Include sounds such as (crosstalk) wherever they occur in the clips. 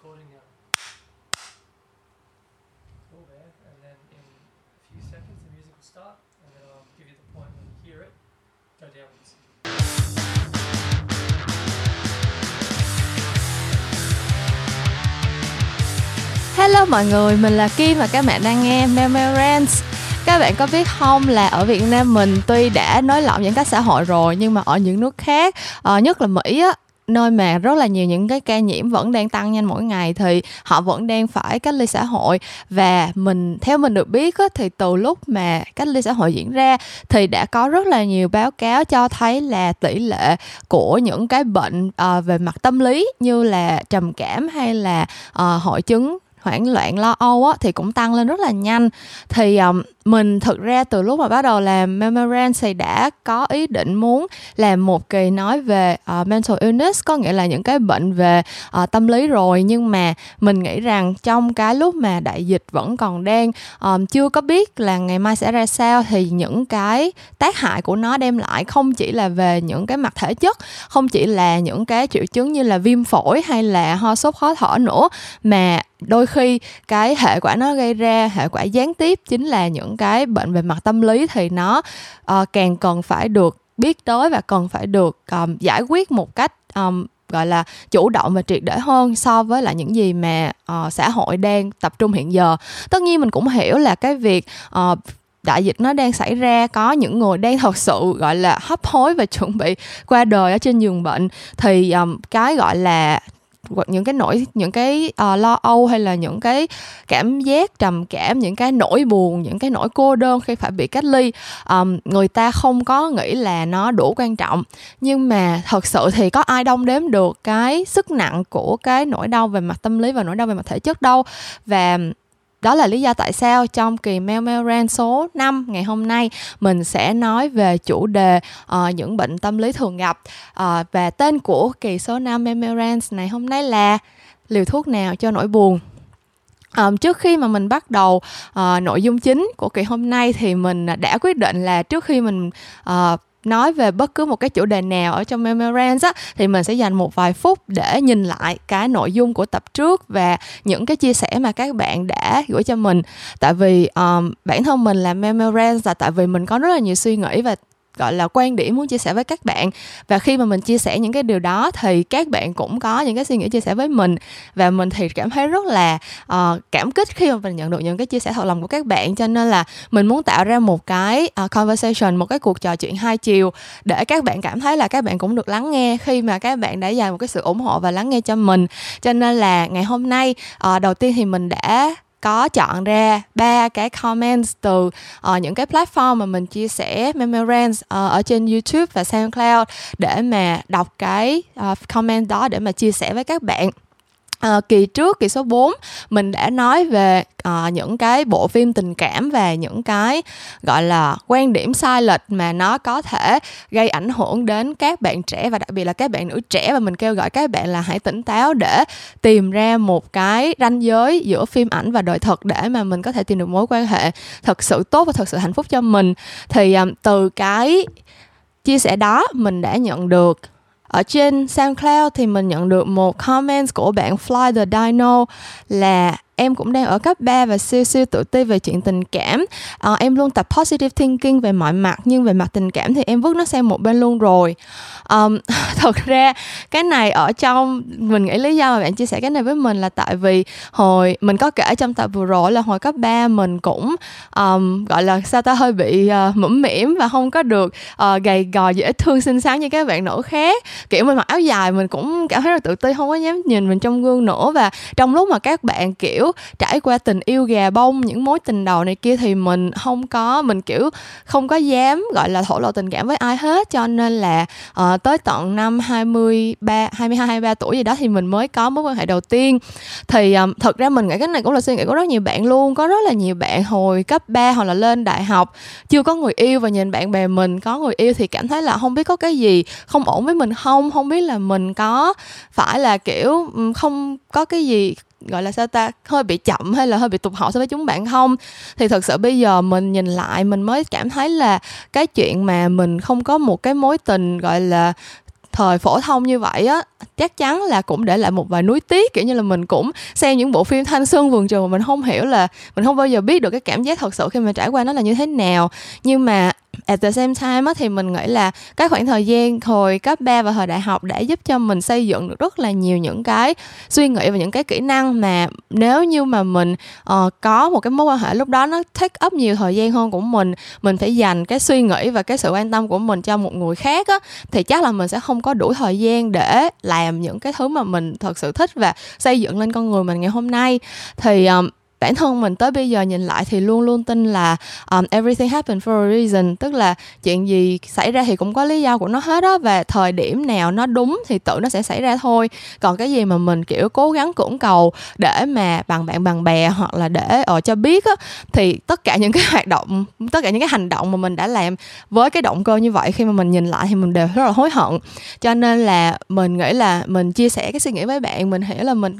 recording now. Cool, man. And then in a few seconds, the music will start, and then I'll give you the point when you hear it. Go down downwards. Hello mọi người, mình là Kim và các bạn đang nghe Memorance Các bạn có biết không là ở Việt Nam mình tuy đã nới lỏng giãn cách xã hội rồi Nhưng mà ở những nước khác, uh, nhất là Mỹ á nơi mà rất là nhiều những cái ca nhiễm vẫn đang tăng nhanh mỗi ngày thì họ vẫn đang phải cách ly xã hội. Và mình theo mình được biết á, thì từ lúc mà cách ly xã hội diễn ra thì đã có rất là nhiều báo cáo cho thấy là tỷ lệ của những cái bệnh uh, về mặt tâm lý như là trầm cảm hay là uh, hội chứng hoảng loạn lo âu á, thì cũng tăng lên rất là nhanh. Thì um, mình thực ra từ lúc mà bắt đầu làm Memorand thì đã có ý định muốn làm một kỳ nói về uh, mental illness có nghĩa là những cái bệnh về uh, tâm lý rồi. Nhưng mà mình nghĩ rằng trong cái lúc mà đại dịch vẫn còn đang um, chưa có biết là ngày mai sẽ ra sao thì những cái tác hại của nó đem lại không chỉ là về những cái mặt thể chất không chỉ là những cái triệu chứng như là viêm phổi hay là ho sốt khó thở nữa mà đôi khi cái hệ quả nó gây ra hệ quả gián tiếp chính là những cái bệnh về mặt tâm lý thì nó uh, càng cần phải được biết tới và cần phải được um, giải quyết một cách um, gọi là chủ động và triệt để hơn so với lại những gì mà uh, xã hội đang tập trung hiện giờ. Tất nhiên mình cũng hiểu là cái việc uh, đại dịch nó đang xảy ra có những người đang thật sự gọi là hấp hối và (laughs) chuẩn bị qua đời ở trên giường bệnh thì um, cái gọi là hoặc những cái nỗi những cái uh, lo âu hay là những cái cảm giác trầm cảm những cái nỗi buồn những cái nỗi cô đơn khi phải bị cách ly um, người ta không có nghĩ là nó đủ quan trọng. Nhưng mà thật sự thì có ai đong đếm được cái sức nặng của cái nỗi đau về mặt tâm lý và nỗi đau về mặt thể chất đâu. Và đó là lý do tại sao trong kỳ Mail Mail Ran số 5 ngày hôm nay mình sẽ nói về chủ đề uh, những bệnh tâm lý thường gặp. Uh, và tên của kỳ số 5 Mail Mail Ran này hôm nay là liều thuốc nào cho nỗi buồn? Um, trước khi mà mình bắt đầu uh, nội dung chính của kỳ hôm nay thì mình đã quyết định là trước khi mình uh, nói về bất cứ một cái chủ đề nào ở trong Memorands á thì mình sẽ dành một vài phút để nhìn lại cái nội dung của tập trước và những cái chia sẻ mà các bạn đã gửi cho mình. Tại vì um, bản thân mình làm Memorands là tại vì mình có rất là nhiều suy nghĩ và gọi là quan điểm muốn chia sẻ với các bạn. Và khi mà mình chia sẻ những cái điều đó thì các bạn cũng có những cái suy nghĩ chia sẻ với mình. Và mình thì cảm thấy rất là uh, cảm kích khi mà mình nhận được những cái chia sẻ thật lòng của các bạn. Cho nên là mình muốn tạo ra một cái uh, conversation một cái cuộc trò chuyện hai chiều để các bạn cảm thấy là các bạn cũng được lắng nghe khi mà các bạn đã dành một cái sự ủng hộ và lắng nghe cho mình. Cho nên là ngày hôm nay uh, đầu tiên thì mình đã có chọn ra ba cái comments từ uh, những cái platform mà mình chia sẻ Memorance uh, ờ, ở trên YouTube và SoundCloud để mà đọc cái uh, comment đó để mà chia sẻ với các bạn. À, kỳ trước kỳ số 4 mình đã nói về à, những cái bộ phim tình cảm và những cái gọi là quan điểm sai lệch mà nó có thể gây ảnh hưởng đến các bạn trẻ và đặc biệt là các bạn nữ trẻ. Và mình kêu gọi các bạn là hãy tỉnh táo để tìm ra một cái ranh giới giữa phim ảnh và đời thật để mà mình có thể tìm được mối quan hệ thật sự tốt và thật sự hạnh phúc cho mình. Thì à, từ cái chia sẻ đó mình đã nhận được ở trên SoundCloud thì mình nhận được một comment của bạn Fly the Dino là em cũng đang ở cấp 3 và siêu siêu tự ti về chuyện tình cảm. À, em luôn tập positive thinking về mọi mặt nhưng về mặt tình cảm thì em vứt nó sang một bên luôn rồi. Um, (laughs) thật ra cái này ở trong mình nghĩ lý do mà bạn chia sẻ cái này với mình là tại vì hồi mình có kể trong tập vừa rồi là hồi cấp 3 mình cũng um, gọi là sao ta hơi bị uh, mũm mỉm và không có được uh, gầy gò dễ thương xinh xắn như các bạn nữ khác. Kiểu mình mặc áo dài mình cũng cảm thấy là tự ti không có dám nhìn mình trong gương nữa. Và trong lúc mà các bạn kiểu trải qua tình yêu gà bông những mối tình đầu này kia thì mình không có mình kiểu không có dám gọi là thổ lộ tình cảm với ai hết. Cho nên là uh, tới tận năm 23 22 23 tuổi gì đó thì mình mới có mối quan hệ đầu tiên. Thì um, thật ra mình nghĩ cái này cũng là suy nghĩ của rất nhiều bạn luôn. Có rất là nhiều bạn hồi cấp 3 hoặc là lên đại học chưa có người yêu và nhìn bạn bè mình có người yêu thì cảm thấy là không biết có cái gì không ổn với mình không? Không biết là mình có phải là kiểu không có cái gì gọi là sao ta, hơi bị chậm hay là hơi bị tụt hậu so với chúng bạn không? Thì thật sự bây giờ mình nhìn lại, mình mới cảm thấy là cái chuyện mà mình không có một cái mối tình, gọi là thời phổ thông như vậy á chắc chắn là cũng để lại một vài núi tiếc kiểu như là mình cũng xem những bộ phim thanh xuân vườn trường mà mình không hiểu là mình không bao giờ biết được cái cảm giác thật sự khi mà trải qua nó là như thế nào. Nhưng mà at the same time á, thì mình nghĩ là cái khoảng thời gian hồi cấp 3 và hồi đại học đã giúp cho mình xây dựng được rất là nhiều những cái suy nghĩ và những cái kỹ năng mà nếu như mà mình uh, có một cái mối quan hệ lúc đó nó take up nhiều thời gian hơn của mình mình phải dành cái suy nghĩ và cái sự quan tâm của mình cho một người khác á thì chắc là mình sẽ không có đủ thời gian để làm những cái thứ mà mình thật sự thích và xây dựng lên con người mình ngày hôm nay. Thì um, bản thân mình tới bây giờ nhìn lại thì luôn luôn tin là um, everything happen for a reason. Tức là chuyện gì xảy ra thì cũng có lý do của nó hết á và thời điểm nào nó đúng thì tự nó sẽ xảy ra thôi. Còn cái gì mà mình kiểu cố gắng cưỡng cầu để mà bằng bạn bằng bè hoặc là để ở cho biết á thì tất cả những cái hoạt động tất cả những cái hành động mà mình đã làm với cái động cơ như vậy khi mà mình nhìn lại thì mình đều rất là hối hận. Cho nên là mình nghĩ là mình chia sẻ cái suy nghĩ với bạn mình hiểu là mình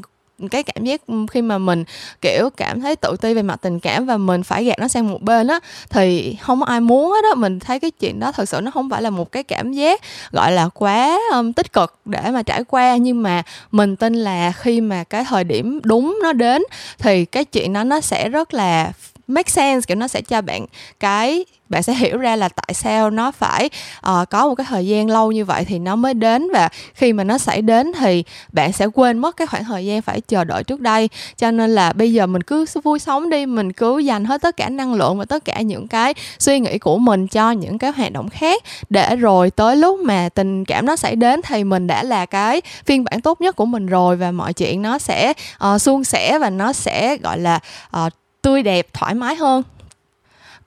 cái cảm giác khi mà mình kiểu cảm thấy tự ti về mặt tình cảm và mình phải gạt nó sang một bên á thì không có ai muốn hết á. Mình thấy cái chuyện đó thật sự nó không phải là một cái cảm giác gọi là quá um, tích cực để mà trải qua. Nhưng mà mình tin là khi mà cái thời điểm đúng nó đến thì cái chuyện đó nó sẽ rất là make sense kiểu nó sẽ cho bạn cái bạn sẽ hiểu ra là tại sao nó phải uh, có một cái thời gian lâu như vậy thì nó mới đến. Và khi mà nó xảy đến thì bạn sẽ quên mất cái khoảng thời gian phải chờ đợi trước đây. Cho nên là bây giờ mình cứ vui sống đi mình cứ dành hết tất cả năng lượng và tất cả những cái suy nghĩ của mình cho những cái hoạt động khác. Để rồi tới lúc mà tình cảm nó xảy đến thì mình đã là cái phiên bản tốt nhất của mình rồi và mọi chuyện nó sẽ uh, suôn sẻ và nó sẽ gọi là uh, tươi đẹp thoải mái hơn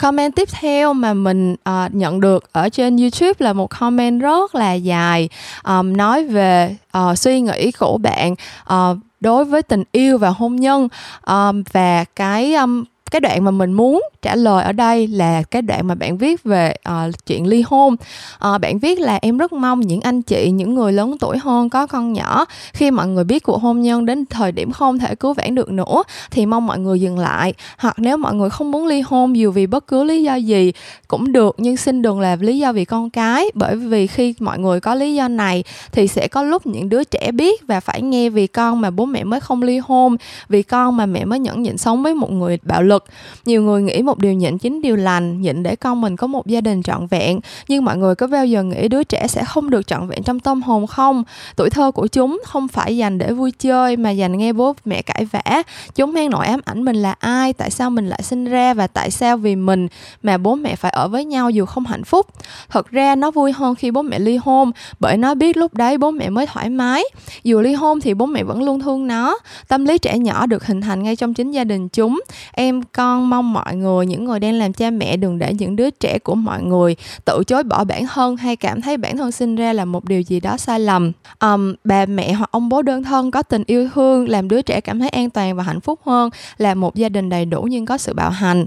comment tiếp theo mà mình uh, nhận được ở trên youtube là một comment rất là dài um, nói về uh, suy nghĩ của bạn uh, đối với tình yêu và hôn nhân. Um, và cái um, cái đoạn mà mình muốn trả lời ở đây là cái đoạn mà bạn viết về uh, chuyện ly hôn. Uh, bạn viết là em rất mong những anh chị những người lớn tuổi hơn có con nhỏ. Khi mọi người biết cuộc hôn nhân đến thời điểm không thể cứu vãn được nữa thì mong mọi người dừng lại. Hoặc nếu mọi người không muốn ly hôn dù vì bất cứ lý do gì cũng được nhưng xin đừng là lý do vì con cái. Bởi vì khi mọi người có lý do này thì sẽ có lúc những đứa trẻ biết và phải nghe vì con mà bố mẹ mới không ly hôn vì con mà mẹ mới nhẫn nhịn sống với một người bạo lực nhiều người nghĩ một điều nhịn chính điều lành, nhịn để con mình có một gia đình trọn vẹn. Nhưng mọi người có bao giờ nghĩ đứa trẻ sẽ không được trọn vẹn trong tâm hồn không? Tuổi thơ của chúng không phải dành để vui chơi mà dành nghe bố mẹ cãi vã. Chúng mang nỗi ám ảnh mình là ai, tại sao mình lại sinh ra và tại sao vì mình mà bố mẹ phải ở với nhau dù không hạnh phúc? Thật ra nó vui hơn khi bố mẹ ly hôn, bởi nó biết lúc đấy bố mẹ mới thoải mái. Dù ly hôn thì bố mẹ vẫn luôn thương nó. Tâm lý trẻ nhỏ được hình thành ngay trong chính gia đình chúng. Em con mong mọi người những người đang làm cha mẹ đừng để những đứa trẻ của mọi người tự chối bỏ bản thân hay cảm thấy bản thân sinh ra là một điều gì đó sai lầm. Um, bà mẹ hoặc ông bố đơn thân có tình yêu thương làm đứa trẻ cảm thấy an toàn và hạnh phúc hơn là một gia đình đầy đủ nhưng có sự bạo hành.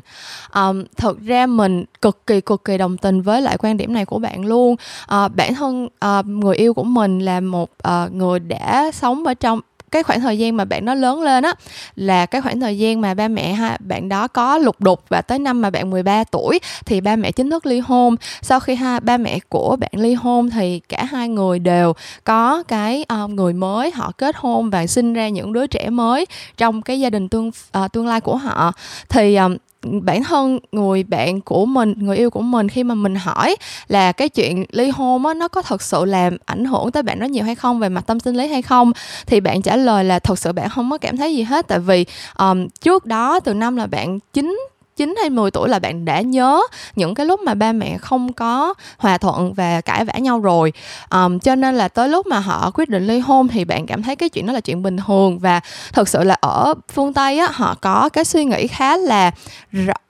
Um, thực ra mình cực kỳ cực kỳ đồng tình với lại quan điểm này của bạn luôn. Uh, bản thân uh, người yêu của mình là một uh, người đã sống ở trong cái khoảng thời gian mà bạn nó lớn lên á là cái khoảng thời gian mà ba mẹ ha bạn đó có lục đục và tới năm mà bạn 13 tuổi thì ba mẹ chính thức ly hôn. Sau khi ha ba mẹ của bạn ly hôn thì cả hai người đều có cái uh, người mới họ kết hôn và sinh ra những đứa trẻ mới trong cái gia đình tương uh, tương lai của họ. Thì um, bản thân người bạn của mình người yêu của mình khi mà mình hỏi là cái chuyện ly hôn á nó có thật sự làm ảnh hưởng tới bạn nó nhiều hay không về mặt tâm sinh lý hay không? Thì bạn trả lời là thật sự bạn không có cảm thấy gì hết. Tại vì um, trước đó từ năm là bạn chính 9 hay 10 tuổi là bạn đã nhớ những cái lúc mà ba mẹ không có hòa thuận và cãi vã nhau rồi. Um, cho nên là tới lúc mà họ quyết định ly hôn thì bạn cảm thấy cái chuyện đó là chuyện bình thường. Và thực sự là ở phương tây á họ có cái suy nghĩ khá là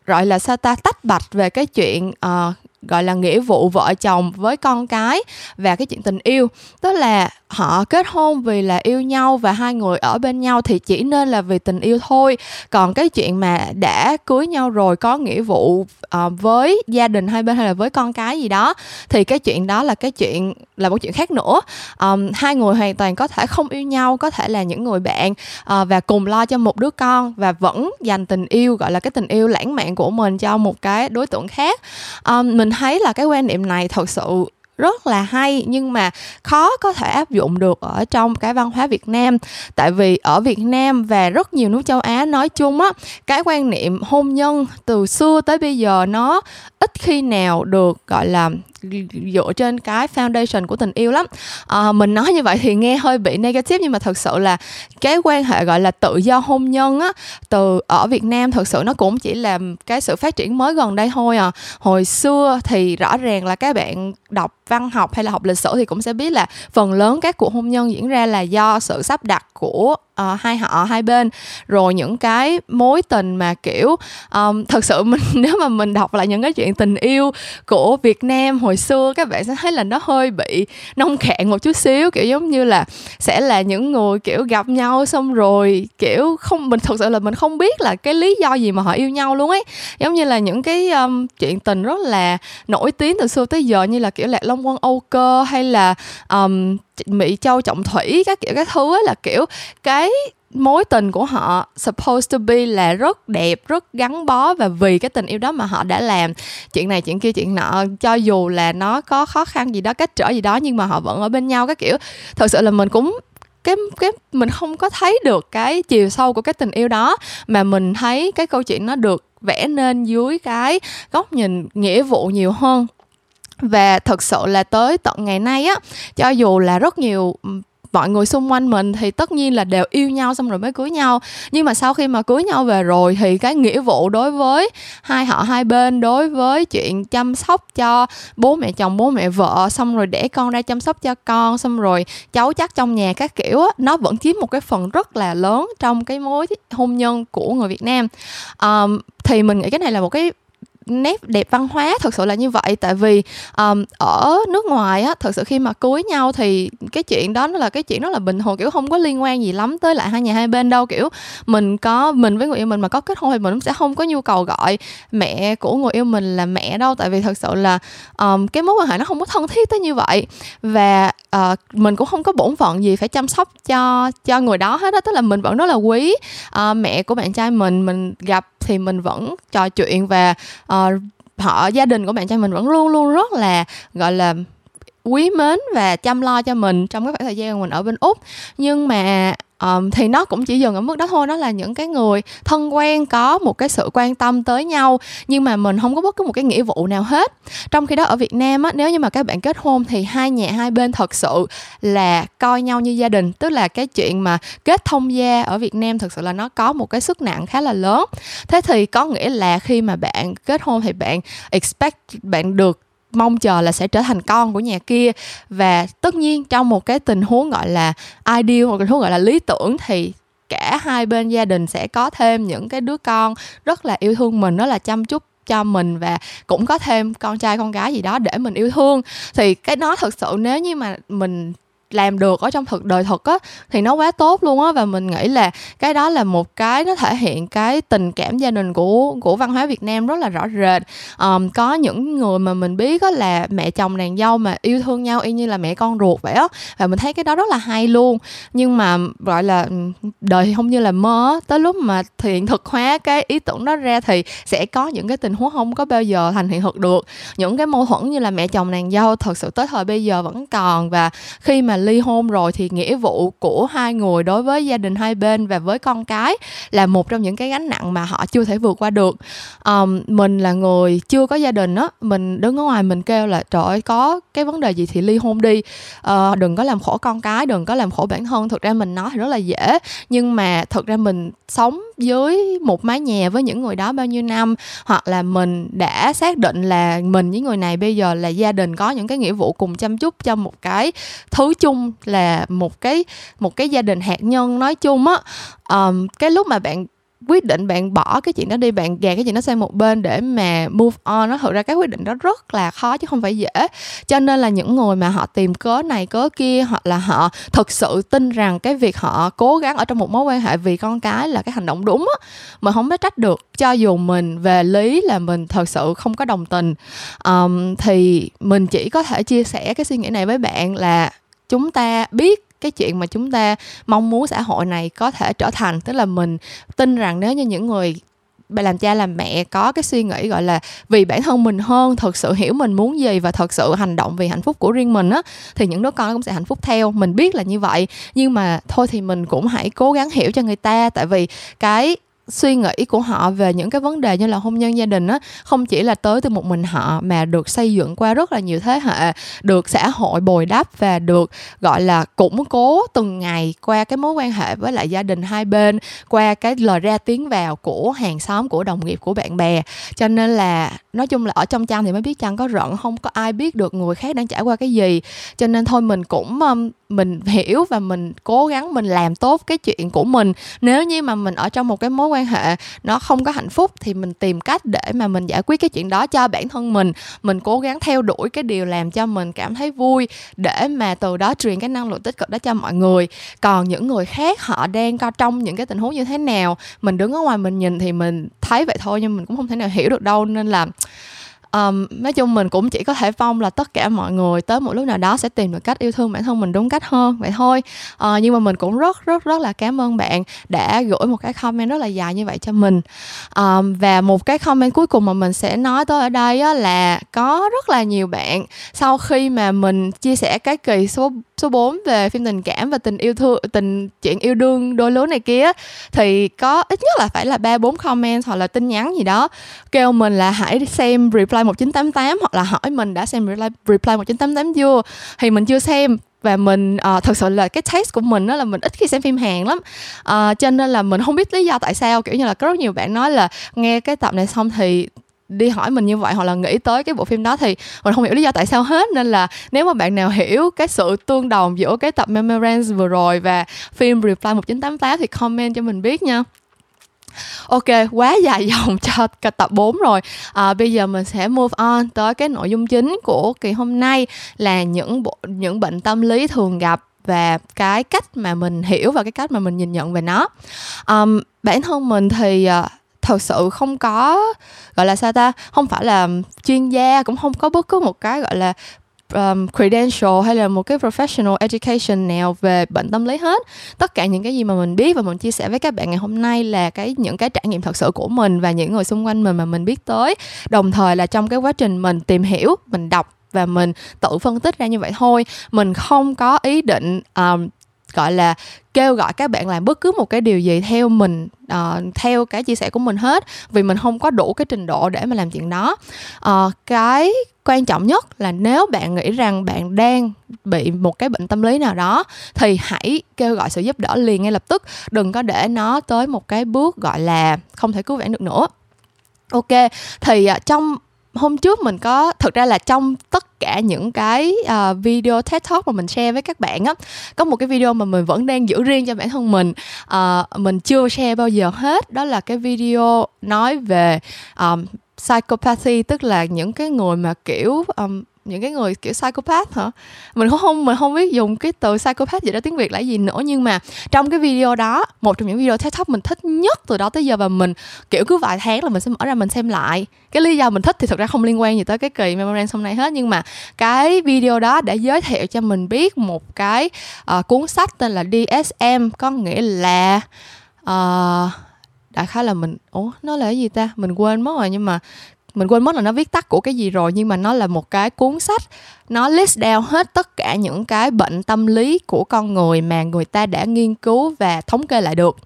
gọi là sao ta tách bạch về cái chuyện uh, gọi là nghĩa vụ vợ chồng với con cái và cái chuyện tình yêu. Tức là họ kết hôn vì là yêu nhau và hai người ở bên nhau thì chỉ nên là vì tình yêu thôi. Còn cái chuyện mà đã cưới nhau rồi có nghĩa vụ uh, với gia đình hai bên hay là với con cái gì đó thì cái chuyện đó là cái chuyện là một chuyện khác nữa. Um, hai người hoàn toàn có thể không yêu nhau có thể là những người bạn uh, và cùng lo cho một đứa con và vẫn dành tình yêu gọi là cái tình yêu lãng mạn của mình cho một cái đối tượng khác. Um, mình thấy là cái quan niệm này thật sự rất là hay, nhưng mà khó có thể áp dụng được ở trong cái văn hóa Việt Nam. Tại vì ở Việt Nam và rất nhiều nước châu Á nói chung á, cái quan niệm hôn nhân từ xưa tới bây giờ nó ít khi nào được, gọi là dựa trên cái foundation của tình yêu lắm. À, mình nói như vậy thì nghe hơi bị negative nhưng mà thật sự là cái quan hệ gọi là tự do hôn nhân á từ ở Việt Nam thật sự nó cũng chỉ là cái sự phát triển mới gần đây thôi à. Hồi xưa thì rõ ràng là các bạn đọc văn học hay là học lịch sử thì cũng sẽ biết là phần lớn các cuộc hôn nhân diễn ra là do sự sắp đặt của uh, hai họ hai bên. Rồi những cái mối tình mà kiểu um, thật sự mình (laughs) nếu mà mình đọc lại những cái chuyện tình yêu của Việt Nam hồi xưa các bạn sẽ thấy là nó hơi bị nông cạn một chút xíu kiểu giống như là sẽ là những người kiểu gặp nhau xong rồi kiểu không mình thật sự là mình không biết là cái lý do gì mà họ yêu nhau luôn ấy. Giống như là những cái um, chuyện tình rất là nổi tiếng từ xưa tới giờ như là kiểu lạc long quân âu cơ hay là um, mỹ châu trọng thủy, các kiểu, các thứ ấy là kiểu cái mối tình của họ supposed to be là rất đẹp, rất gắn bó và vì cái tình yêu đó mà họ đã làm. Chuyện này, chuyện kia, chuyện nọ, cho dù là nó có khó khăn gì đó, cách trở gì đó, nhưng mà họ vẫn ở bên nhau, các kiểu. Thật sự là mình cũng, cái cái, mình không có thấy được cái chiều sâu của cái tình yêu đó, mà mình thấy cái câu chuyện nó được vẽ nên dưới cái góc nhìn nghĩa vụ nhiều hơn và thật sự là tới tận ngày nay á cho dù là rất nhiều ừ, mọi người xung quanh mình thì tất nhiên là đều yêu nhau xong rồi mới cưới nhau. Nhưng mà sau khi mà cưới nhau về rồi thì cái nghĩa vụ đối với hai họ hai bên đối với chuyện chăm sóc cho bố mẹ chồng bố mẹ vợ xong rồi để con ra chăm sóc cho con xong rồi cháu chắc trong nhà các kiểu á nó vẫn chiếm một cái phần rất là lớn trong cái mối hôn nhân của người Việt Nam. Um, thì mình nghĩ cái này là một cái nét đẹp văn hóa thật sự là như vậy. Tại vì um, ở nước ngoài á thật sự khi mà cưới nhau thì cái chuyện đó nó là cái chuyện rất là bình thường kiểu không có liên quan gì lắm tới lại hai nhà hai bên đâu kiểu mình có mình với người yêu mình mà có kết hôn thì mình cũng sẽ không có nhu cầu gọi mẹ của người yêu mình là mẹ đâu. Tại vì thật sự là um, cái mối quan hệ nó không có thân thiết tới như vậy. Và uh, mình cũng không có bổn phận gì phải chăm sóc cho cho người đó hết á tức là mình vẫn rất là quý uh, mẹ của bạn trai mình. Mình gặp thì mình vẫn trò chuyện và uh, Ờ, họ, gia đình của bạn trai mình vẫn luôn luôn rất là, gọi là, quý mến và chăm lo cho mình trong cái khoảng thời gian mình ở bên úc. Nhưng mà um, thì nó cũng chỉ dừng ở mức đó thôi nó là những cái người thân quen có một cái sự quan tâm tới nhau nhưng mà mình không có bất cứ một cái nghĩa vụ nào hết. Trong khi đó ở việt nam á nếu như mà các bạn kết hôn thì hai nhà hai bên thật sự là coi nhau như gia đình tức là cái chuyện mà kết thông gia ở việt nam thực sự là nó có một cái sức nặng khá là lớn. Thế thì có nghĩa là khi mà bạn kết hôn thì bạn expect bạn được mong chờ là sẽ trở thành con của nhà kia. Và tất nhiên trong một cái tình huống gọi là ideal hoặc tình huống gọi là lý tưởng thì cả hai bên gia đình sẽ có thêm những cái đứa con rất là yêu thương mình rất là chăm chút cho mình và cũng có thêm con trai, con gái gì đó để mình yêu thương. Thì cái đó thực sự nếu như mà mình làm được ở trong thực đời thực á thì nó quá tốt luôn á. Và mình nghĩ là cái đó là một cái nó thể hiện cái tình cảm gia đình của của văn hóa Việt Nam rất là rõ rệt. Um, có những người mà mình biết á là mẹ chồng nàng dâu mà yêu thương nhau y như là mẹ con ruột vậy á. Và mình thấy cái đó rất là hay luôn. Nhưng mà gọi là đời không như là mơ tới lúc mà hiện thực hóa cái ý tưởng đó ra thì sẽ có những cái tình huống không có bao giờ thành hiện thực được. Những cái mâu thuẫn như là mẹ chồng nàng dâu thật sự tới thời bây giờ vẫn còn. Và khi mà ly hôn rồi thì nghĩa vụ của hai người đối với gia đình hai bên và với con cái là một trong những cái gánh nặng mà họ chưa thể vượt qua được. Um, mình là người chưa có gia đình á mình đứng ở ngoài mình kêu là trời ơi có cái vấn đề gì thì ly hôn đi. Uh, đừng có làm khổ con cái đừng có làm khổ bản thân. Thực ra mình nói thì rất là dễ nhưng mà thực ra mình sống dưới một mái nhà với những người đó bao nhiêu năm hoặc là mình đã xác định là mình với người này bây giờ là gia đình có những cái nghĩa vụ cùng chăm chút cho một cái thứ chung là một cái một cái gia đình hạt nhân nói chung á. Um, cái lúc mà bạn quyết định bạn bỏ cái chuyện đó đi bạn gạt cái chuyện đó sang một bên để mà move on. Nó thực ra cái quyết định đó rất là khó chứ không phải dễ. Cho nên là những người mà họ tìm cớ này cớ kia hoặc là họ thực sự tin rằng cái việc họ cố gắng ở trong một mối quan hệ vì con cái là cái hành động đúng á mà không có trách được cho dù mình về lý là mình thật sự không có đồng tình um, thì mình chỉ có thể chia sẻ cái suy nghĩ này với bạn là chúng ta biết cái chuyện mà chúng ta mong muốn xã hội này có thể trở thành. Tức là mình tin rằng nếu như những người làm cha làm mẹ có cái suy nghĩ gọi là vì bản thân mình hơn, thật sự hiểu mình muốn gì và thật sự hành động vì hạnh phúc của riêng mình á, thì những đứa con cũng sẽ hạnh phúc theo. Mình biết là như vậy, nhưng mà thôi thì mình cũng hãy cố gắng hiểu cho người ta. Tại vì cái suy nghĩ của họ về những cái vấn đề như là hôn nhân gia đình á không chỉ là tới từ một mình họ mà được xây dựng qua rất là nhiều thế hệ được xã hội bồi đắp và được gọi là củng cố từng ngày qua cái mối quan hệ với lại gia đình hai bên qua cái lời ra tiếng vào của hàng xóm của đồng nghiệp của bạn bè. Cho nên là nói chung là ở trong chăn thì mới biết chăn có rận không có ai biết được người khác đang trải qua cái gì. Cho nên thôi mình cũng um, mình hiểu và mình cố gắng mình làm tốt cái chuyện của mình. Nếu như mà mình ở trong một cái mối quan hệ nó không có hạnh phúc thì mình tìm cách để mà mình giải quyết cái chuyện đó cho bản thân mình. Mình cố gắng theo đuổi cái điều làm cho mình cảm thấy vui để mà từ đó truyền cái năng lượng tích cực đó cho mọi người. Còn những người khác, họ đang co trong những cái tình huống như thế nào, mình đứng ở ngoài mình nhìn thì mình thấy vậy thôi nhưng mình cũng không thể nào hiểu được đâu. Nên là um, nói chung mình cũng chỉ có thể mong là tất cả mọi người tới một lúc nào đó sẽ tìm được cách yêu thương bản thân mình đúng cách hơn vậy thôi. Uh, nhưng mà mình cũng rất rất rất là cảm ơn bạn đã gửi một cái comment rất là dài như vậy cho mình. Um, và một cái comment cuối cùng mà mình sẽ nói tới ở đây á, là có rất là nhiều bạn sau khi mà mình chia sẻ cái kỳ số số 4 về phim tình cảm và tình yêu thương tình chuyện yêu đương đôi lứa này kia thì có ít nhất là phải là ba bốn comment hoặc là tin nhắn gì đó kêu mình là hãy xem reply 1988 hoặc là hỏi mình đã xem reply, reply 1988 chưa? Thì mình chưa xem và mình uh, thật sự là cái taste của mình đó là mình ít khi xem phim Hàn lắm. Uh, cho nên là mình không biết lý do tại sao kiểu như là có rất nhiều bạn nói là nghe cái tập này xong thì đi hỏi mình như vậy hoặc là nghĩ tới cái bộ phim đó thì mình không hiểu lý do tại sao hết. Nên là nếu mà bạn nào hiểu cái sự tương đồng giữa cái tập Memorance vừa rồi và phim Reply 1988 thì comment cho mình biết nha. Ok, quá dài (laughs) dòng cho cả tập 4 rồi. À, Bây giờ mình sẽ move on tới cái nội dung chính của kỳ hôm nay Là những bộ, những bệnh tâm lý thường gặp và cái cách mà mình hiểu và cái cách mà mình nhìn nhận về nó. Um, bản thân mình thì uh, thật sự không có gọi là sao ta không phải là chuyên gia cũng không có bất cứ một cái gọi là um, credential hay là một cái professional education nào về bệnh tâm lý hết. Tất cả những cái gì mà mình biết và mình chia sẻ với các bạn ngày hôm nay là cái những cái trải nghiệm thật sự của mình và những người xung quanh mình mà mình biết tới. Đồng thời là trong cái quá trình mình tìm hiểu mình đọc và mình tự phân tích ra như vậy thôi mình không có ý định um, gọi là kêu gọi các bạn làm bất cứ một cái điều gì theo mình uh, theo cái chia sẻ của mình hết vì mình không có đủ cái trình độ để mà làm chuyện đó. Uh, cái quan trọng nhất là nếu bạn nghĩ rằng bạn đang bị một cái bệnh tâm lý nào đó thì hãy kêu gọi sự giúp đỡ liền ngay lập tức. Đừng có để nó tới một cái bước gọi là không thể cứu vãn được nữa. Ok thì uh, trong hôm trước mình có thực ra là trong tất cả những cái uh, video TED Talk mà mình share với các bạn á có một cái video mà mình vẫn đang giữ riêng cho bản thân mình. Uh, mình chưa share bao giờ hết. Đó là cái video nói về um, psychopathy tức là những cái người mà kiểu um, những cái người kiểu psychopath hả? Mình không không mình không biết dùng cái từ psychopath gì đó tiếng việt là gì nữa nhưng mà trong cái video đó một trong những video TED Talk mình thích nhất từ đó tới giờ và mình kiểu cứ vài tháng là mình sẽ mở ra mình xem lại. Cái lý do mình thích thì thật ra không liên quan gì tới cái kỳ memorandum hôm nay hết nhưng mà cái video đó để giới thiệu cho mình biết một cái uh, cuốn sách tên là DSM có nghĩa là uh, đại khái là mình ủa nó là cái gì ta? Mình quên mất rồi nhưng mà mình quên mất là nó viết tắt của cái gì rồi nhưng mà nó là một cái cuốn sách. Nó list down hết tất cả những cái bệnh tâm lý của con người mà người ta đã nghiên cứu và thống kê lại được.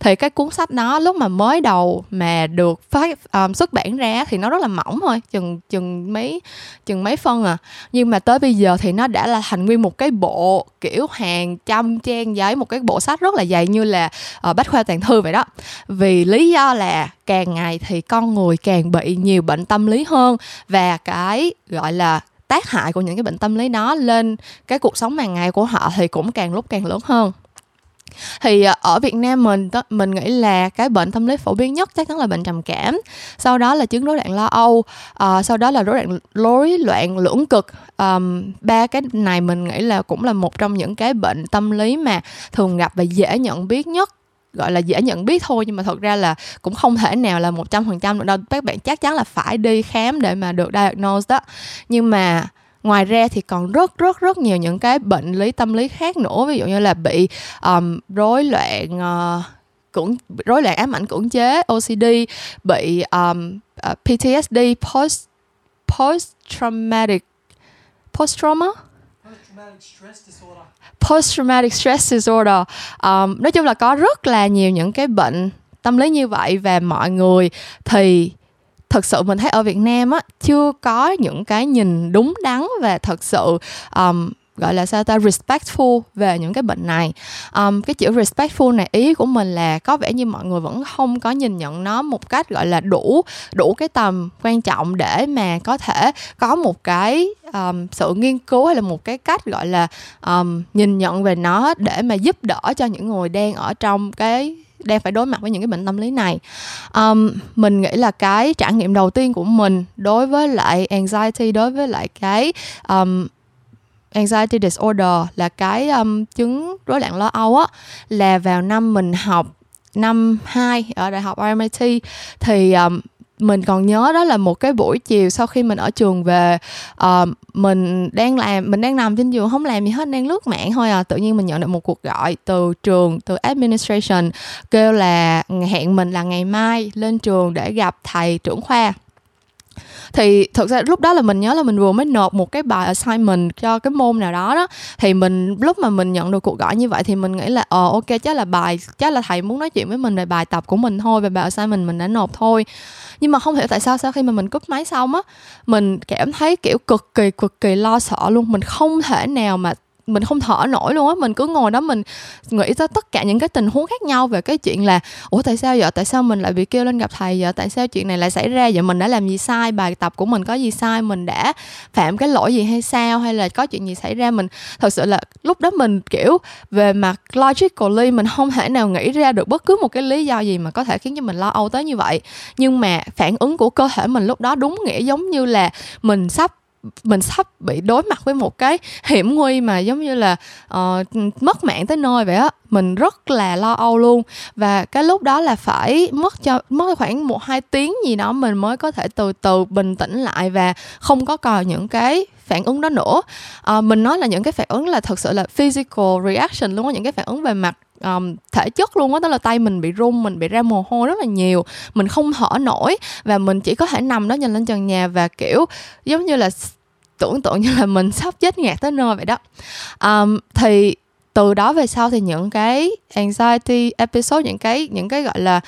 Thì cái cuốn sách đó lúc mà mới đầu mà được phát um, xuất bản ra thì nó rất là mỏng thôi chừng chừng mấy chừng mấy phân à. Nhưng mà tới bây giờ thì nó đã là thành nguyên một cái bộ kiểu hàng trăm trang giấy một cái bộ sách rất là dày như là uh, bách khoa toàn thư vậy đó. Vì lý do là càng ngày thì con người càng bị nhiều bệnh tâm lý hơn và cái gọi là tác hại của những cái bệnh tâm lý đó lên cái cuộc sống hàng ngày của họ thì cũng càng lúc càng lớn hơn. Thì à, ở Việt Nam mình mình nghĩ là cái bệnh tâm lý phổ biến nhất chắc chắn là bệnh trầm cảm sau đó là chứng rối loạn lo âu uh, sau đó là rối loạn rối loạn lưỡng cực. Um, ba cái này mình nghĩ là cũng là một trong những cái bệnh tâm lý mà thường gặp và dễ nhận biết nhất gọi là dễ nhận biết thôi nhưng mà thật ra là cũng không thể nào là một trăm phần trăm được đâu. Các bạn chắc chắn là phải đi khám để mà được diagnose đó. Nhưng mà ngoài ra thì còn rất rất rất nhiều những cái bệnh lý tâm lý khác nữa. Ví dụ như là bị um, rối loạn uh, cưỡng rối loạn ám ảnh cưỡng chế OCD bị um, uh, ờ, PTSD post post traumatic post trauma post traumatic stress disorder. Um, nói chung là có rất là nhiều những cái bệnh tâm lý như vậy và mọi người thì thật sự mình thấy ở Việt Nam á chưa có những cái nhìn đúng đắn và thật sự um, gọi là sao ta? Respectful về những cái bệnh này. Um, cái chữ respectful này ý của mình là có vẻ như mọi người vẫn không có nhìn nhận nó một cách gọi là đủ đủ cái tầm quan trọng để mà có thể có một cái um, sự nghiên cứu hay là một cái cách gọi là um, nhìn nhận về nó để mà giúp đỡ cho những người đang ở trong cái đang phải đối mặt với những cái bệnh tâm lý này. Um, mình nghĩ là cái trải nghiệm đầu tiên của mình đối với lại anxiety đối với lại cái um, anxiety disorder là cái um, chứng rối loạn lo âu á là vào năm mình học năm 2 ở đại học RMIT thì um, mình còn nhớ đó là một cái buổi chiều sau khi mình ở trường về uh, mình đang làm mình đang nằm trên giường không làm gì hết đang lướt mạng thôi à. Tự nhiên mình nhận được một cuộc gọi từ trường từ administration kêu là hẹn mình là ngày mai lên trường để gặp thầy trưởng khoa thì thực ra lúc đó là mình nhớ là mình vừa mới nộp một cái bài assignment cho cái môn nào đó đó. Thì mình, lúc mà mình nhận được cuộc gọi như vậy thì mình nghĩ là ờ ok, chắc là bài, chắc là thầy muốn nói chuyện với mình về bài tập của mình thôi, về bài assignment mình đã nộp thôi. Nhưng mà không hiểu tại sao sau khi mà mình cúp máy xong á, mình cảm thấy kiểu cực kỳ cực kỳ lo sợ luôn. Mình không thể nào mà mình không thở nổi luôn á, mình cứ ngồi đó mình nghĩ tới tất cả những cái tình huống khác nhau về cái chuyện là, ủa, tại sao vậy? Tại sao mình lại bị kêu lên gặp thầy vậy? Tại sao chuyện này lại xảy ra vậy? Mình đã làm gì sai? Bài tập của mình có gì sai? Mình đã phạm cái lỗi gì hay sao? Hay là có chuyện gì xảy ra? Mình thật sự là lúc đó mình, kiểu, về mặt logically mình không thể nào nghĩ ra được bất cứ một cái lý do gì mà có thể khiến cho mình lo âu tới như vậy. Nhưng mà phản ứng của cơ thể mình lúc đó đúng nghĩa giống như là mình sắp mình sắp bị đối mặt với một cái hiểm nguy mà giống như là uh, mất mạng tới nơi vậy á. Mình rất là lo âu luôn. Và cái lúc đó là phải mất cho mất khoảng một hai tiếng gì đó mình mới có thể từ từ bình tĩnh lại và không có còn những cái phản ứng đó nữa. À, mình nói là những cái phản ứng là thật sự là physical reaction luôn á những cái phản ứng về mặt um, thể chất luôn á tức là tay mình bị run mình bị ra mồ hôi rất là nhiều mình không thở nổi và mình chỉ có thể nằm đó nhìn lên trần nhà và kiểu giống như là tưởng tượng như là mình sắp chết ngạt tới nơi vậy đó. Um, thì từ đó về sau thì những cái anxiety episode những cái những cái gọi là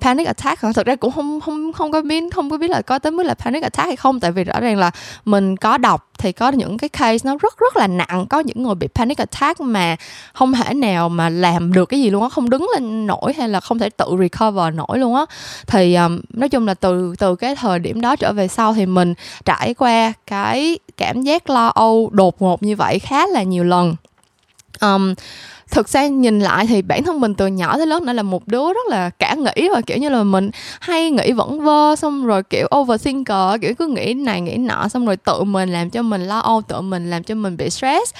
panic attack thật ra cũng không không không có biết không có biết là có tới mức là panic attack hay không. Tại vì rõ ràng là mình có đọc thì có những cái case nó rất rất là nặng. Có những người bị panic attack mà không thể nào mà làm được cái gì luôn á không đứng lên nổi hay là không thể tự recover nổi luôn á. Thì um, nói chung là từ từ cái thời điểm đó trở về sau thì mình trải qua cái cảm giác lo âu đột ngột như vậy khá là nhiều lần um, thực ra nhìn lại thì bản thân mình từ nhỏ tới lớn đã là một đứa rất là cả nghĩ và kiểu như là mình hay nghĩ vẫn vơ xong rồi kiểu overthinker kiểu cứ nghĩ này nghĩ nọ xong rồi tự mình làm cho mình lo âu tự mình làm cho mình bị stress.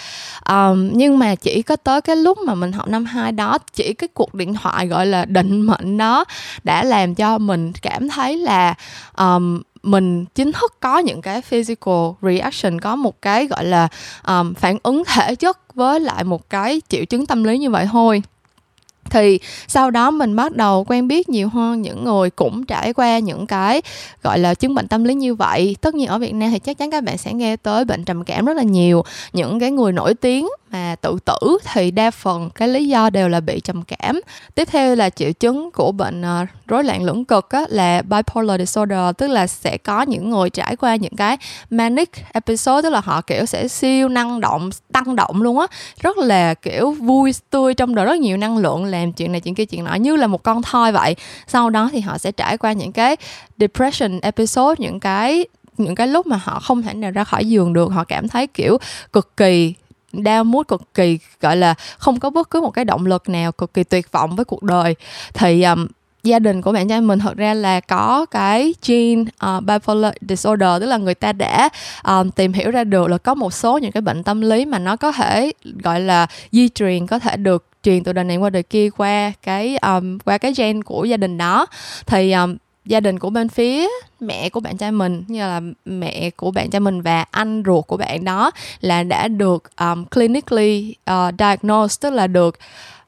Um, nhưng mà chỉ có tới cái lúc mà mình học năm hai đó chỉ cái cuộc điện thoại gọi là định mệnh đó đã làm cho mình cảm thấy là um, mình chính thức có những cái physical reaction có một cái gọi là um, phản ứng thể chất với lại một cái triệu chứng tâm lý như vậy thôi. Thì sau đó mình bắt đầu quen biết nhiều hơn, những người cũng trải qua những cái, gọi là, chứng bệnh tâm lý như vậy. Tất nhiên ở việt nam thì chắc chắn các bạn sẽ nghe tới bệnh trầm cảm rất là nhiều, những cái người nổi tiếng mà tự tử thì đa phần cái lý do đều là bị trầm cảm. Tiếp theo là triệu chứng của bệnh uh, rối loạn lưỡng cực á, là bipolar disorder tức là sẽ có những người trải qua những cái manic episode tức là họ kiểu sẽ siêu năng động tăng động luôn á. Rất là kiểu vui tươi trong đời rất nhiều năng lượng làm chuyện này chuyện kia chuyện nọ như là một con thoi vậy. Sau đó thì họ sẽ trải qua những cái depression episode những cái những cái lúc mà họ không thể nào ra khỏi giường được. Họ cảm thấy kiểu cực kỳ đau mút cực kỳ gọi là không có bất cứ một cái động lực nào cực kỳ tuyệt vọng với cuộc đời. Thì um, gia đình của bạn trai mình thật ra là có cái gene uh, bipolar disorder tức là người ta đã um, tìm hiểu ra được là có một số những cái bệnh tâm lý mà nó có thể gọi là di truyền có thể được truyền từ đời này qua đời kia qua cái um, qua cái gen của gia đình đó. Thì um, gia đình của bên phía mẹ của bạn trai mình như là mẹ của bạn trai mình và anh ruột của bạn đó là đã được um, clinically uh, diagnosed tức là được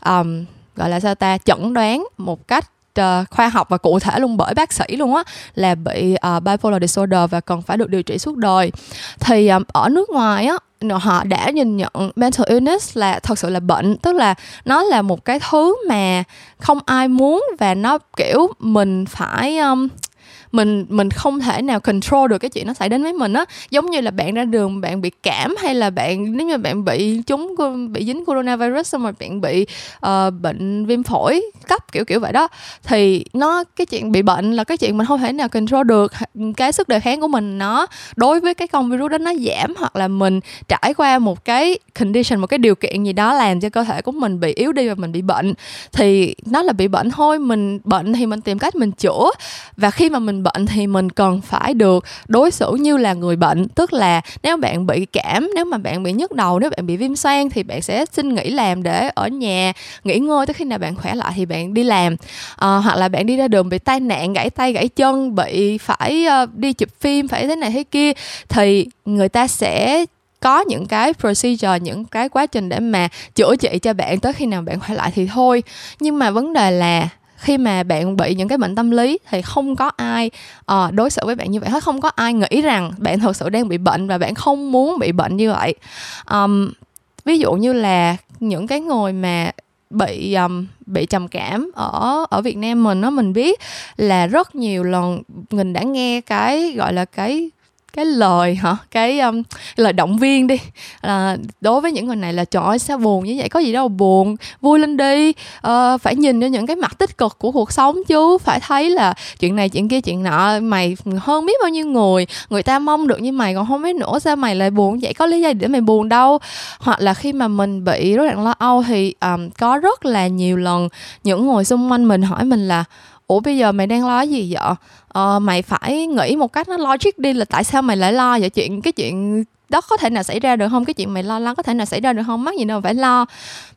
um, gọi là sao ta chẩn đoán một cách uh, khoa học và cụ thể luôn bởi bác sĩ luôn á là bị uh, bipolar disorder và cần phải được điều trị suốt đời. Thì um, ở nước ngoài á họ đã nhìn nhận mental illness là thật sự là bệnh. Tức là nó là một cái thứ mà không ai muốn và nó kiểu mình phải um, mình mình không thể nào control được cái chuyện nó xảy đến với mình á. Giống như là bạn ra đường bạn bị cảm hay là bạn nếu như bạn bị chúng bị dính coronavirus xong rồi bạn bị uh, bệnh viêm phổi cấp kiểu kiểu vậy đó thì nó cái chuyện bị bệnh là cái chuyện mình không thể nào control được. Cái sức đề kháng của mình nó đối với cái con virus đó nó giảm hoặc là mình trải qua một cái condition một cái điều kiện gì đó làm cho cơ thể của mình bị yếu đi và mình bị bệnh thì nó là bị bệnh. Thôi mình bệnh thì mình tìm cách mình chữa và khi mà mình bệnh thì mình cần phải được đối xử như là người bệnh. Tức là nếu bạn bị cảm nếu mà bạn bị nhức đầu nếu bạn bị viêm xoang thì bạn sẽ xin nghỉ làm để ở nhà nghỉ ngơi tới khi nào bạn khỏe lại thì bạn đi làm. À, hoặc là bạn đi ra đường bị tai nạn gãy tay gãy chân bị phải uh, đi chụp phim phải thế này thế kia thì người ta sẽ có những cái procedure những cái quá trình để mà chữa trị cho bạn tới khi nào bạn khỏe lại thì thôi. Nhưng mà vấn đề là khi mà bạn bị những cái bệnh tâm lý thì không có ai uh, đối xử với bạn như vậy hết không có ai nghĩ rằng bạn thật sự đang bị bệnh và bạn không muốn bị bệnh như vậy. Um, ví dụ như là những cái người mà bị um, bị trầm cảm ở ở Việt Nam mình nó mình biết là rất nhiều lần mình đã nghe cái gọi là cái cái lời hả? Cái um, lời động viên đi. Là đối với những người này là trời ơi sao buồn như vậy? Có gì đâu buồn. Vui lên đi. Uh, phải nhìn cho những cái mặt tích cực của cuộc sống chứ. Phải thấy là chuyện này chuyện kia chuyện nọ mày hơn biết bao nhiêu người. Người ta mong được như mày còn không biết nữa sao mày lại buồn vậy? Có lý do để mày buồn đâu? Hoặc là khi mà mình bị rối loạn lo âu thì um, có rất là nhiều lần những người xung quanh mình hỏi mình là ủa bây giờ mày đang lo gì vậy? Ờ, mày phải nghĩ một cách nó logic đi là tại sao mày lại lo vậy? Chuyện cái chuyện đó có thể nào xảy ra được không? Cái chuyện mày lo lắng có thể nào xảy ra được không? Mắc gì đâu phải lo.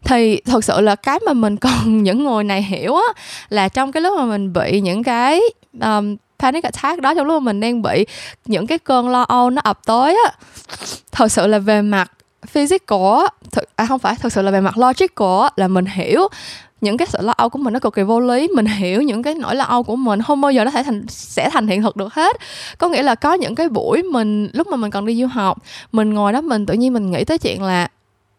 Thì thật sự là cái mà mình (laughs) cần những người này hiểu á là trong cái lúc mà mình bị những cái um, panic attack đó trong lúc mà mình đang bị những cái cơn lo âu nó ập tới á thật sự là về mặt physical thực à không phải thật sự là về mặt logical là mình hiểu những cái sự lo âu của mình nó cực kỳ vô lý. Mình hiểu những cái nỗi lo âu của mình không bao giờ nó thể thành sẽ thành hiện thực được hết. Có nghĩa là có những cái buổi mình lúc mà mình còn đi du học, mình ngồi đó mình tự nhiên mình nghĩ tới chuyện là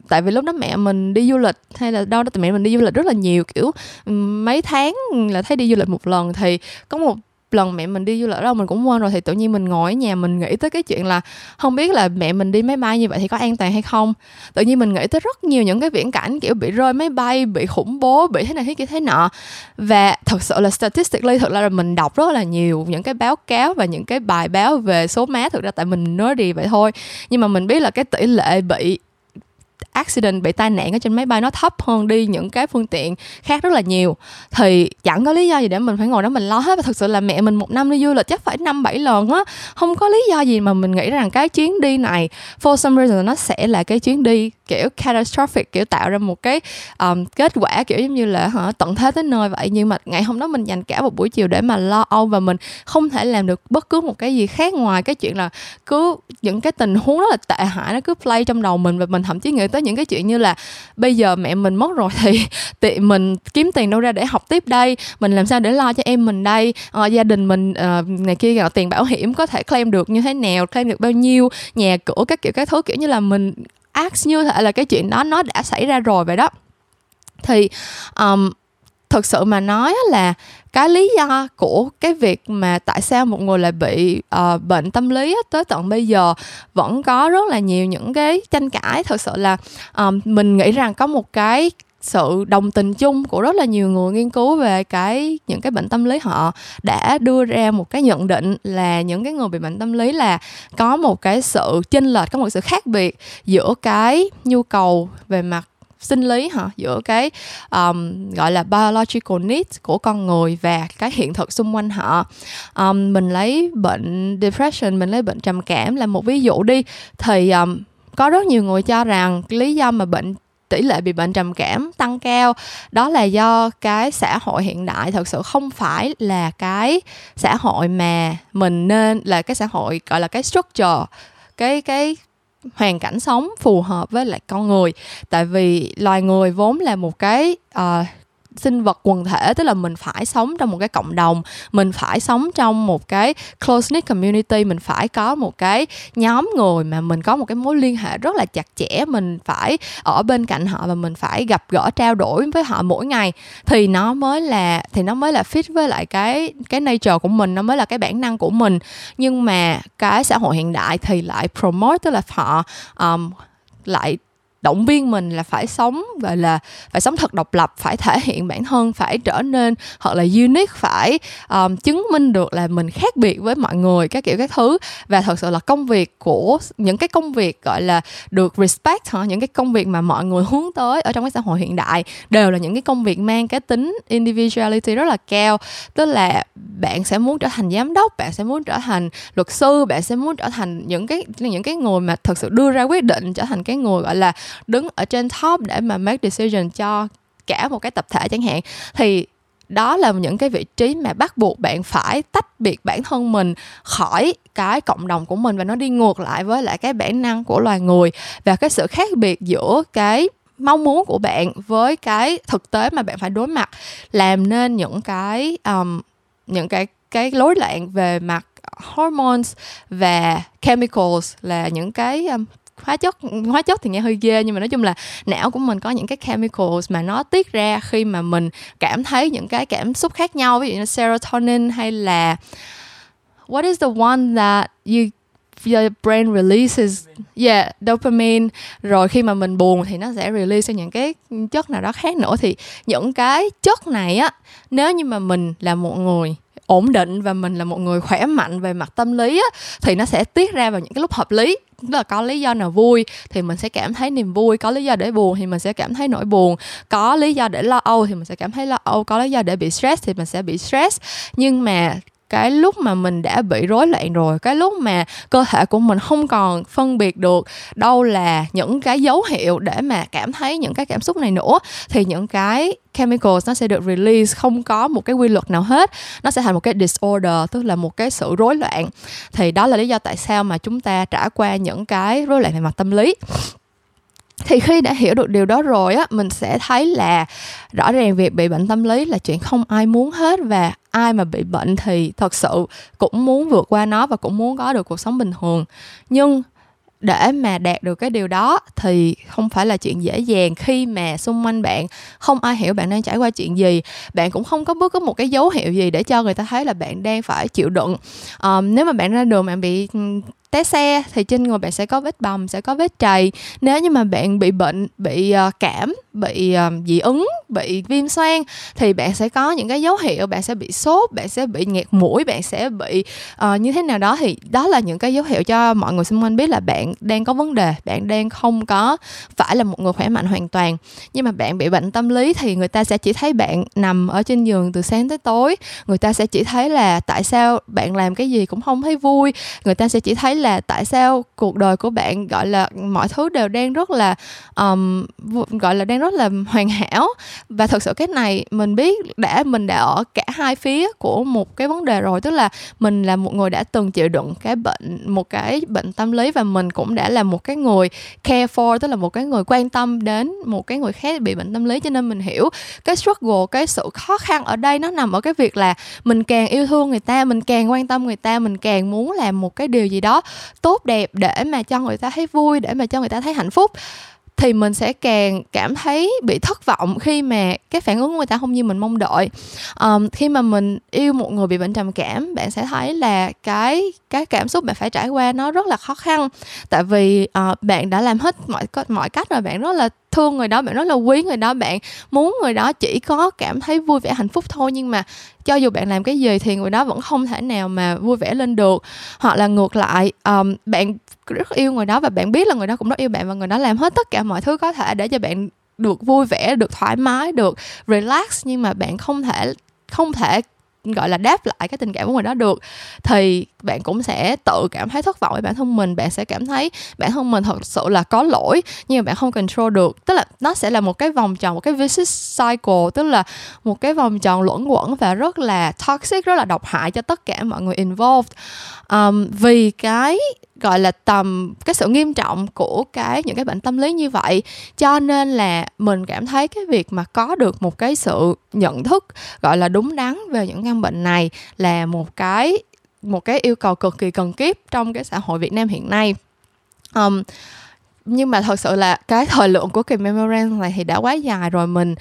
tại vì lúc đó mẹ mình đi du lịch hay là đâu đó mẹ mình đi du lịch rất là nhiều, kiểu mấy tháng là thấy đi du lịch một lần thì có một lần mẹ mình đi du lịch đâu mình cũng quên rồi, thì tự nhiên mình ngồi ở nhà mình nghĩ tới cái chuyện là không biết là mẹ mình đi máy bay như vậy thì có an toàn hay không. Tự nhiên mình nghĩ tới rất nhiều những cái viễn cảnh, kiểu, bị rơi máy bay, bị khủng bố, bị thế này thế kia thế nọ. Và thật sự là statistically, thật là mình đọc rất là nhiều những cái báo cáo và những cái bài báo về số má, thực ra tại mình nói đi vậy thôi. Nhưng mà mình biết là cái tỷ lệ bị accident, bị tai nạn ở trên máy bay nó thấp hơn đi những cái phương tiện khác rất là nhiều. Thì chẳng có lý do gì để mình phải ngồi đó mình lo hết. Và thực sự là mẹ mình một năm đi du lịch chắc phải năm bảy lần á. Không có lý do gì mà mình nghĩ rằng cái chuyến đi này, for some reason, nó sẽ là cái chuyến đi kiểu catastrophic kiểu tạo ra một cái um, kết quả kiểu giống như là hả tận thế tới nơi vậy. Nhưng mà ngày hôm đó mình dành cả một buổi chiều để mà lo âu và mình không thể làm được bất cứ một cái gì khác ngoài cái chuyện là cứ những cái tình huống rất là tệ hại nó cứ play trong đầu mình. Và mình thậm chí nghĩ tới những cái chuyện như là bây giờ mẹ mình mất rồi (laughs) thì tiện mình kiếm tiền đâu ra để học tiếp đây mình làm sao để lo cho em mình đây à, gia đình mình uh, này kia gọi tiền bảo hiểm có thể claim được như thế nào claim được bao nhiêu nhà cửa các kiểu các thứ kiểu như là mình act như thể là cái chuyện đó nó đã xảy ra rồi vậy đó. Thì um, thực sự mà nói là cái lý do của cái việc mà tại sao một người lại bị uh, bệnh tâm lý tới tận bây giờ vẫn có rất là nhiều những cái tranh cãi. Thực sự là um, mình nghĩ rằng có một cái sự đồng tình chung của rất là nhiều người nghiên cứu về cái những cái bệnh tâm lý họ đã đưa ra một cái nhận định là những cái người bị bệnh tâm lý là có một cái sự chênh lệch có một sự khác biệt giữa cái nhu cầu về mặt sinh lý hả? Giữa cái um, gọi là biological needs của con người và cái hiện thực xung quanh họ. Um, mình lấy bệnh depression mình lấy bệnh trầm cảm là một ví dụ đi. Thì um, có rất nhiều người cho rằng lý do mà bệnh tỷ lệ bị bệnh trầm cảm tăng cao. Đó là do cái xã hội hiện đại thật sự không phải là cái xã hội mà mình nên là cái xã hội gọi là cái structure cái cái hoàn cảnh sống phù hợp với lại con người. Tại vì loài người vốn là một cái uh, sinh vật quần thể tức là mình phải sống trong một cái cộng đồng mình phải sống trong một cái close knit community mình phải có một cái nhóm người mà mình có một cái mối liên hệ rất là chặt chẽ mình phải ở bên cạnh họ và mình phải gặp gỡ trao đổi với họ mỗi ngày. Thì nó mới là thì nó mới là fit với lại cái cái nature của mình nó mới là cái bản năng của mình. Nhưng mà cái xã hội hiện đại thì lại promote tức là họ um, lại động viên mình là phải sống gọi là phải sống thật độc lập phải thể hiện bản thân phải trở nên hoặc là unique phải um, chứng minh được là mình khác biệt với mọi người các kiểu các thứ. Và thật sự là công việc của những cái công việc gọi là được respect hả những cái công việc mà mọi người hướng tới ở trong cái xã hội hiện đại đều là những cái công việc mang cái tính individuality rất là cao. Tức là bạn sẽ muốn trở thành giám đốc bạn sẽ muốn trở thành luật sư bạn sẽ muốn trở thành những cái những cái người mà thật sự đưa ra quyết định trở thành cái người gọi là đứng ở trên top để mà make decision cho cả một cái tập thể chẳng hạn thì đó là những cái vị trí mà bắt buộc bạn phải tách biệt bản thân mình khỏi cái cộng đồng của mình và nó đi ngược lại với lại cái bản năng của loài người. Và cái sự khác biệt giữa cái mong muốn của bạn với cái thực tế mà bạn phải đối mặt làm nên những cái um, những cái cái lối loạn về mặt hormones và chemicals là những cái um, hóa chất hóa chất thì nghe hơi ghê, nhưng mà nói chung là não của mình có những cái chemicals mà nó tiết ra khi mà mình cảm thấy những cái cảm xúc khác nhau, ví dụ như serotonin hay là what is the one that you, your brain releases? Yeah, dopamine. Rồi khi mà mình buồn thì nó sẽ release những cái chất nào đó khác nữa. Thì những cái chất này á, nếu như mà mình là một người ổn định và mình là một người khỏe mạnh về mặt tâm lý á, thì nó sẽ tiết ra vào những cái lúc hợp lý. Tức là có lý do nào vui thì mình sẽ cảm thấy niềm vui có lý do để buồn thì mình sẽ cảm thấy nỗi buồn. Có lý do để lo âu thì mình sẽ cảm thấy lo âu có lý do để bị stress thì mình sẽ bị stress. Nhưng mà cái lúc mà mình đã bị rối loạn rồi, cái lúc mà cơ thể của mình không còn phân biệt được đâu là những cái dấu hiệu để mà cảm thấy những cái cảm xúc này nữa, thì những cái chemicals nó sẽ được release, không có một cái quy luật nào hết. Nó sẽ thành một cái disorder, tức là một cái sự rối loạn. Thì đó là lý do tại sao mà chúng ta trải qua những cái rối loạn về mặt tâm lý thì khi đã hiểu được điều đó rồi á mình sẽ thấy là rõ ràng việc bị bệnh tâm lý là chuyện không ai muốn hết và ai mà bị bệnh thì thật sự cũng muốn vượt qua nó và cũng muốn có được cuộc sống bình thường. Nhưng để mà đạt được cái điều đó thì không phải là chuyện dễ dàng khi mà xung quanh bạn không ai hiểu bạn đang trải qua chuyện gì. Bạn cũng không có bất cứ một cái dấu hiệu gì để cho người ta thấy là bạn đang phải chịu đựng. Um, nếu mà bạn ra đường bạn bị ừ, té xe thì trên người bạn sẽ có vết bầm, sẽ có vết trầy. Nếu như mà bạn bị bệnh, bị ờ, cảm bị ờ, dị ứng bị viêm xoang thì bạn sẽ có những cái dấu hiệu bạn sẽ bị sốt bạn sẽ bị nghẹt mũi bạn sẽ bị uh, như thế nào đó. Thì đó là những cái dấu hiệu cho mọi người xung quanh biết là bạn đang có vấn đề bạn đang không có phải là một người khỏe mạnh hoàn toàn. Nhưng mà bạn bị bệnh tâm lý thì người ta sẽ chỉ thấy bạn nằm ở trên giường từ sáng tới tối. Người ta sẽ chỉ thấy là tại sao bạn làm cái gì cũng không thấy vui. Người ta sẽ chỉ thấy là tại sao cuộc đời của bạn gọi là mọi thứ đều đang rất là um, gọi là đang rất là hoàn hảo. Và thật sự cái này mình biết đã, mình đã ở cả hai phía của một cái vấn đề rồi. Tức là mình là một người đã từng chịu đựng cái bệnh, một cái bệnh tâm lý và mình cũng đã là một cái người care for, tức là một cái người quan tâm đến một cái người khác bị bệnh tâm lý cho nên mình hiểu cái struggle, cái sự khó khăn ở đây nó nằm ở cái việc là mình càng yêu thương người ta, mình càng quan tâm người ta, mình càng muốn làm một cái điều gì đó tốt đẹp để mà cho người ta thấy vui, để mà cho người ta thấy hạnh phúc thì mình sẽ càng cảm thấy bị thất vọng khi mà cái phản ứng của người ta không như mình mong đợi. Um, khi mà mình yêu một người bị bệnh trầm cảm bạn sẽ thấy là cái cái cảm xúc bạn phải trải qua nó rất là khó khăn. Tại vì uh, bạn đã làm hết mọi mọi cách rồi bạn rất là thương người đó bạn rất là quý người đó bạn muốn người đó chỉ có cảm thấy vui vẻ hạnh phúc thôi. Nhưng mà cho dù bạn làm cái gì thì người đó vẫn không thể nào mà vui vẻ lên được. Hoặc là ngược lại um, bạn rất yêu người đó và bạn biết là người đó cũng rất yêu bạn và người đó làm hết tất cả mọi thứ có thể để cho bạn được vui vẻ được thoải mái được relax. Nhưng mà bạn không thể không thể gọi là đáp lại cái tình cảm của người đó được thì bạn cũng sẽ tự cảm thấy thất vọng với bản thân mình. Bạn sẽ cảm thấy bản thân mình thật sự là có lỗi nhưng mà bạn không control được. Tức là nó sẽ là một cái vòng tròn một cái vicious cycle tức là một cái vòng tròn luẩn quẩn và rất là toxic rất là độc hại cho tất cả mọi người involved. Um, vì cái gọi là tầm cái sự nghiêm trọng của cái những cái bệnh tâm lý như vậy. Cho nên là mình cảm thấy cái việc mà có được một cái sự nhận thức gọi là đúng đắn về những căn bệnh này là một cái một cái yêu cầu cực kỳ cần kiếp trong cái xã hội Việt Nam hiện nay. Um, nhưng mà thật sự là cái (laughs) thời lượng của kỳ memorandum này thì đã quá dài rồi. Mình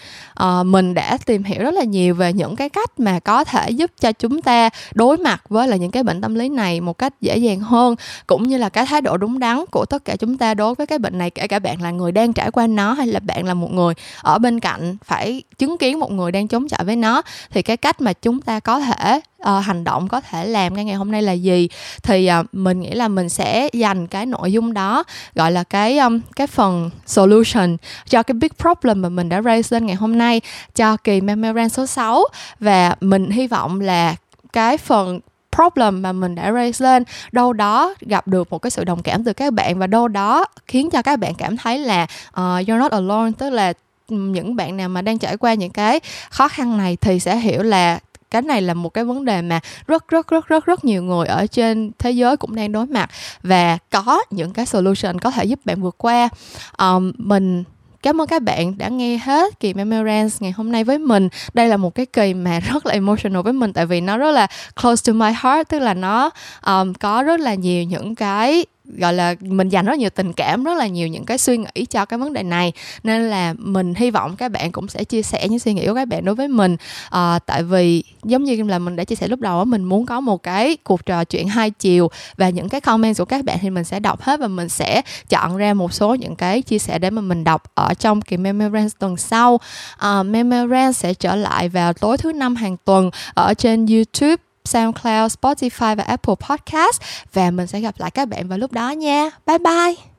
uh, mình đã tìm hiểu rất là nhiều về những cái cách mà có thể giúp cho chúng ta đối mặt với là những cái bệnh tâm lý này một cách dễ dàng hơn cũng như là cái thái độ đúng đắn của tất cả chúng ta đối với cái bệnh này kể cả bạn là người đang trải qua nó hay là bạn là một người ở bên cạnh phải chứng kiến một người đang chống chọi với nó. Thì cái cách mà chúng ta có thể uh, hành động có thể làm ngay ngày hôm nay là gì thì uh, mình nghĩ là mình sẽ dành cái nội dung đó gọi là cái um, cái phần solution cho cái big problem mà mình đã raise lên ngày hôm nay cho kỳ memorandum số 6 và mình hy vọng là cái phần problem mà mình đã raise lên đâu đó gặp được một cái sự đồng cảm từ các bạn và đâu đó khiến cho các bạn cảm thấy là uh, you're not alone tức là những bạn nào mà đang trải qua những cái khó khăn này thì sẽ hiểu là cái này là một cái vấn đề mà rất rất rất rất rất nhiều người ở trên thế giới cũng đang đối mặt và có những cái solution có thể giúp bạn vượt qua um, mình Cảm ơn các bạn đã nghe hết kỳ Memorance ngày hôm nay với mình. Đây là một cái kỳ mà (laughs) rất là emotional với mình tại vì nó rất là close to my heart, tức là nó um, có rất là nhiều những cái gọi là mình dành rất nhiều tình cảm rất là nhiều những cái suy nghĩ cho cái vấn đề này. Nên là mình hy vọng các bạn cũng sẽ chia sẻ những suy nghĩ của các bạn đối với mình. À, tại vì giống như là mình đã chia sẻ lúc đầu mình muốn có một cái cuộc trò chuyện hai chiều và những cái comment của các bạn thì mình sẽ đọc hết và mình sẽ chọn ra một số những cái chia sẻ để mà mình đọc ở trong kỳ Memorance tuần sau. Ờ, à, Memorance sẽ trở lại vào tối thứ năm hàng tuần ở trên YouTube. SoundCloud, Spotify và Apple Podcast và mình sẽ gặp lại các bạn vào lúc đó nha. Bye bye.